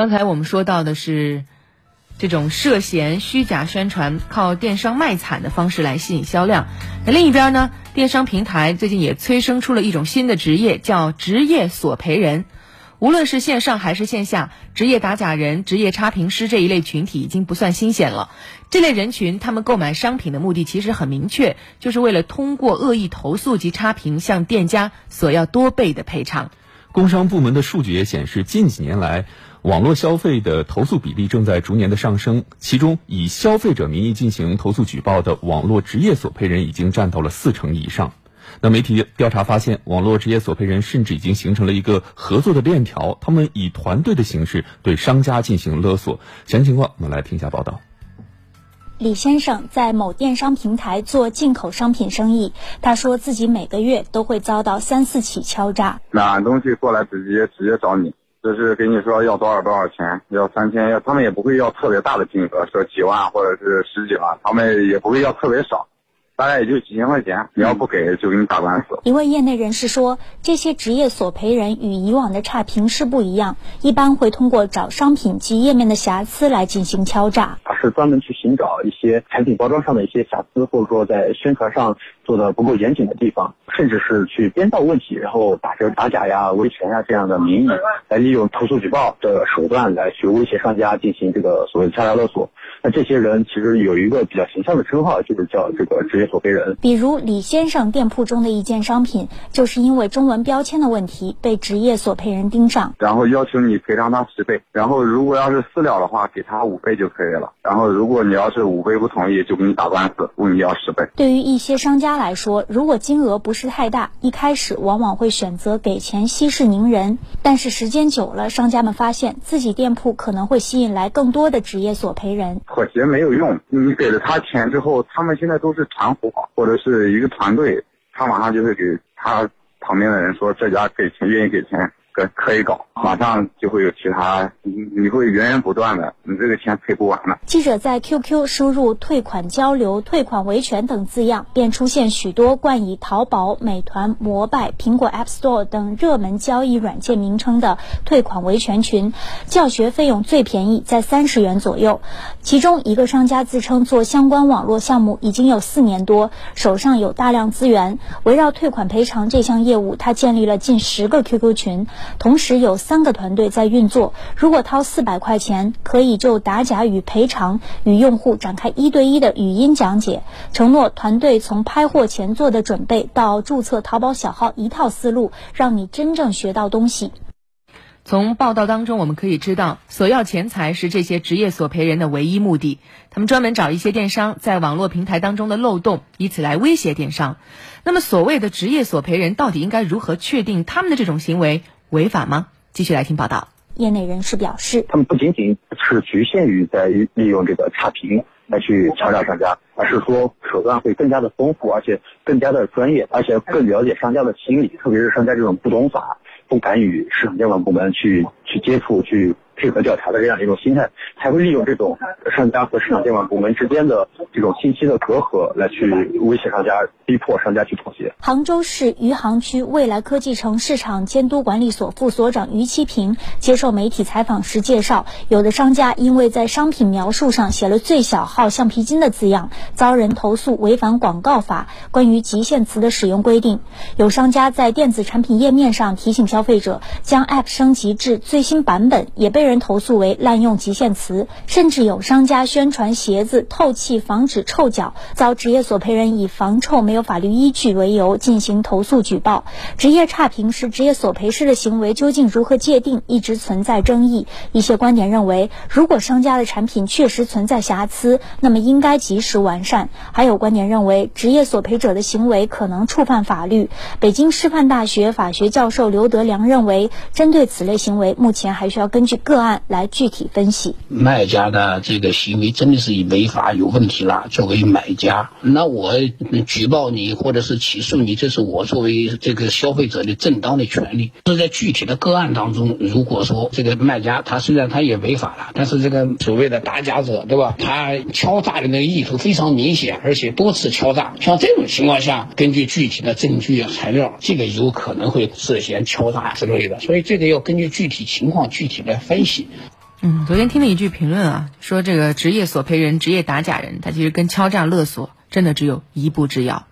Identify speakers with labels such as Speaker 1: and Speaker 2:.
Speaker 1: 刚才我们说到的是这种涉嫌虚假宣传、靠电商卖惨的方式来吸引销量。那另一边呢，电商平台最近也催生出了一种新的职业，叫职业索赔人。无论是线上还是线下，职业打假人、职业差评师这一类群体已经不算新鲜了。这类人群，他们购买商品的目的其实很明确，就是为了通过恶意投诉及差评向店家索要多倍的赔偿。
Speaker 2: 工商部门的数据也显示，近几年来，网络消费的投诉比例正在逐年的上升，其中以消费者名义进行投诉举报的网络职业索赔人已经占到了四成以上。那媒体调查发现，网络职业索赔人甚至已经形成了一个合作的链条，他们以团队的形式对商家进行勒索。详情情况，我们来听一下报道。
Speaker 3: 李先生在某电商平台做进口商品生意，他说自己每个月都会遭到三四起敲诈。
Speaker 4: 拿东西过来直接直接找你，就是给你说要多少多少钱，要三千，要他们也不会要特别大的金额，说几万或者是十几万，他们也不会要特别少。大概也就几千块钱，你要不给就给你打官司。
Speaker 3: 一位业内人士说，这些职业索赔人与以往的差评是不一样，一般会通过找商品及页面的瑕疵来进行敲诈。
Speaker 5: 是专门去寻找一些产品包装上的一些瑕疵，或者说在宣传上做的不够严谨的地方，甚至是去编造问题，然后打着打假呀、维权呀这样的名义，来利用投诉举报的手段来去威胁商家进行这个所谓的敲诈勒索。那这些人其实有一个比较形象的称号，就是叫这个职业索赔人。
Speaker 3: 比如李先生店铺中的一件商品，就是因为中文标签的问题被职业索赔人盯上，
Speaker 4: 然后要求你赔偿他十倍，然后如果要是私了的话，给他五倍就可以了。然后如果你要是五倍不同意，就给你打官司，问你要十倍。
Speaker 3: 对于一些商家来说，如果金额不是太大，一开始往往会选择给钱息事宁人。但是时间久了，商家们发现自己店铺可能会吸引来更多的职业索赔人。
Speaker 4: 妥协没有用，你给了他钱之后，他们现在都是团伙或者是一个团队，他马上就会给他旁边的人说这家给钱愿意给钱。可可以搞，马上就会有其他，你你会源源不断的，你这个钱赔不完了。
Speaker 3: 记者在 QQ 输入“退款交流”“退款维权”等字样，便出现许多冠以淘宝、美团、摩拜、苹果 App Store 等热门交易软件名称的退款维权群，教学费用最便宜在三十元左右。其中一个商家自称做相关网络项目已经有四年多，手上有大量资源，围绕退款赔偿这项业务，他建立了近十个 QQ 群。同时有三个团队在运作，如果掏四百块钱，可以就打假与赔偿与用户展开一对一的语音讲解，承诺团队从拍货前做的准备到注册淘宝小号一套思路，让你真正学到东西。
Speaker 1: 从报道当中我们可以知道，索要钱财是这些职业索赔人的唯一目的，他们专门找一些电商在网络平台当中的漏洞，以此来威胁电商。那么所谓的职业索赔人到底应该如何确定他们的这种行为？违法吗？继续来听报道。
Speaker 3: 业内人士表示，
Speaker 5: 他们不仅仅是局限于在利用这个差评来去敲诈商家，而是说手段会更加的丰富，而且更加的专业，而且更了解商家的心理，特别是商家这种不懂法、不敢与市场监管部门去去接触、去配合调查的这样一种心态，才会利用这种商家和市场监管部门之间的这种信息的隔阂来去威胁商家。逼迫商家去妥协。
Speaker 3: 杭州市余杭区未来科技城市场监督管理所副所长于其平接受媒体采访时介绍，有的商家因为在商品描述上写了“最小号橡皮筋”的字样，遭人投诉违反广告法关于极限词的使用规定。有商家在电子产品页面上提醒消费者将 App 升级至最新版本，也被人投诉为滥用极限词。甚至有商家宣传鞋子透气防止臭脚，遭职业索赔人以防臭没有。法律依据为由进行投诉举报，职业差评是职业索赔师的行为，究竟如何界定，一直存在争议。一些观点认为，如果商家的产品确实存在瑕疵，那么应该及时完善。还有观点认为，职业索赔者的行为可能触犯法律。北京师范大学法学教授刘德良认为，针对此类行为，目前还需要根据个案来具体分析。
Speaker 6: 卖家的这个行为真的是以违法有问题了。作为买家，那我举报。你或者是起诉你，这是我作为这个消费者的正当的权利。是在具体的个案当中，如果说这个卖家他虽然他也违法了，但是这个所谓的打假者，对吧？他敲诈的那个意图非常明显，而且多次敲诈。像这种情况下，根据具体的证据材料，这个有可能会涉嫌敲诈之类的。所以这个要根据具体情况具体来分
Speaker 1: 嗯，昨天听了一句评论啊，说这个职业索赔人、职业打假人，他其实跟敲诈勒索真的只有一步之遥。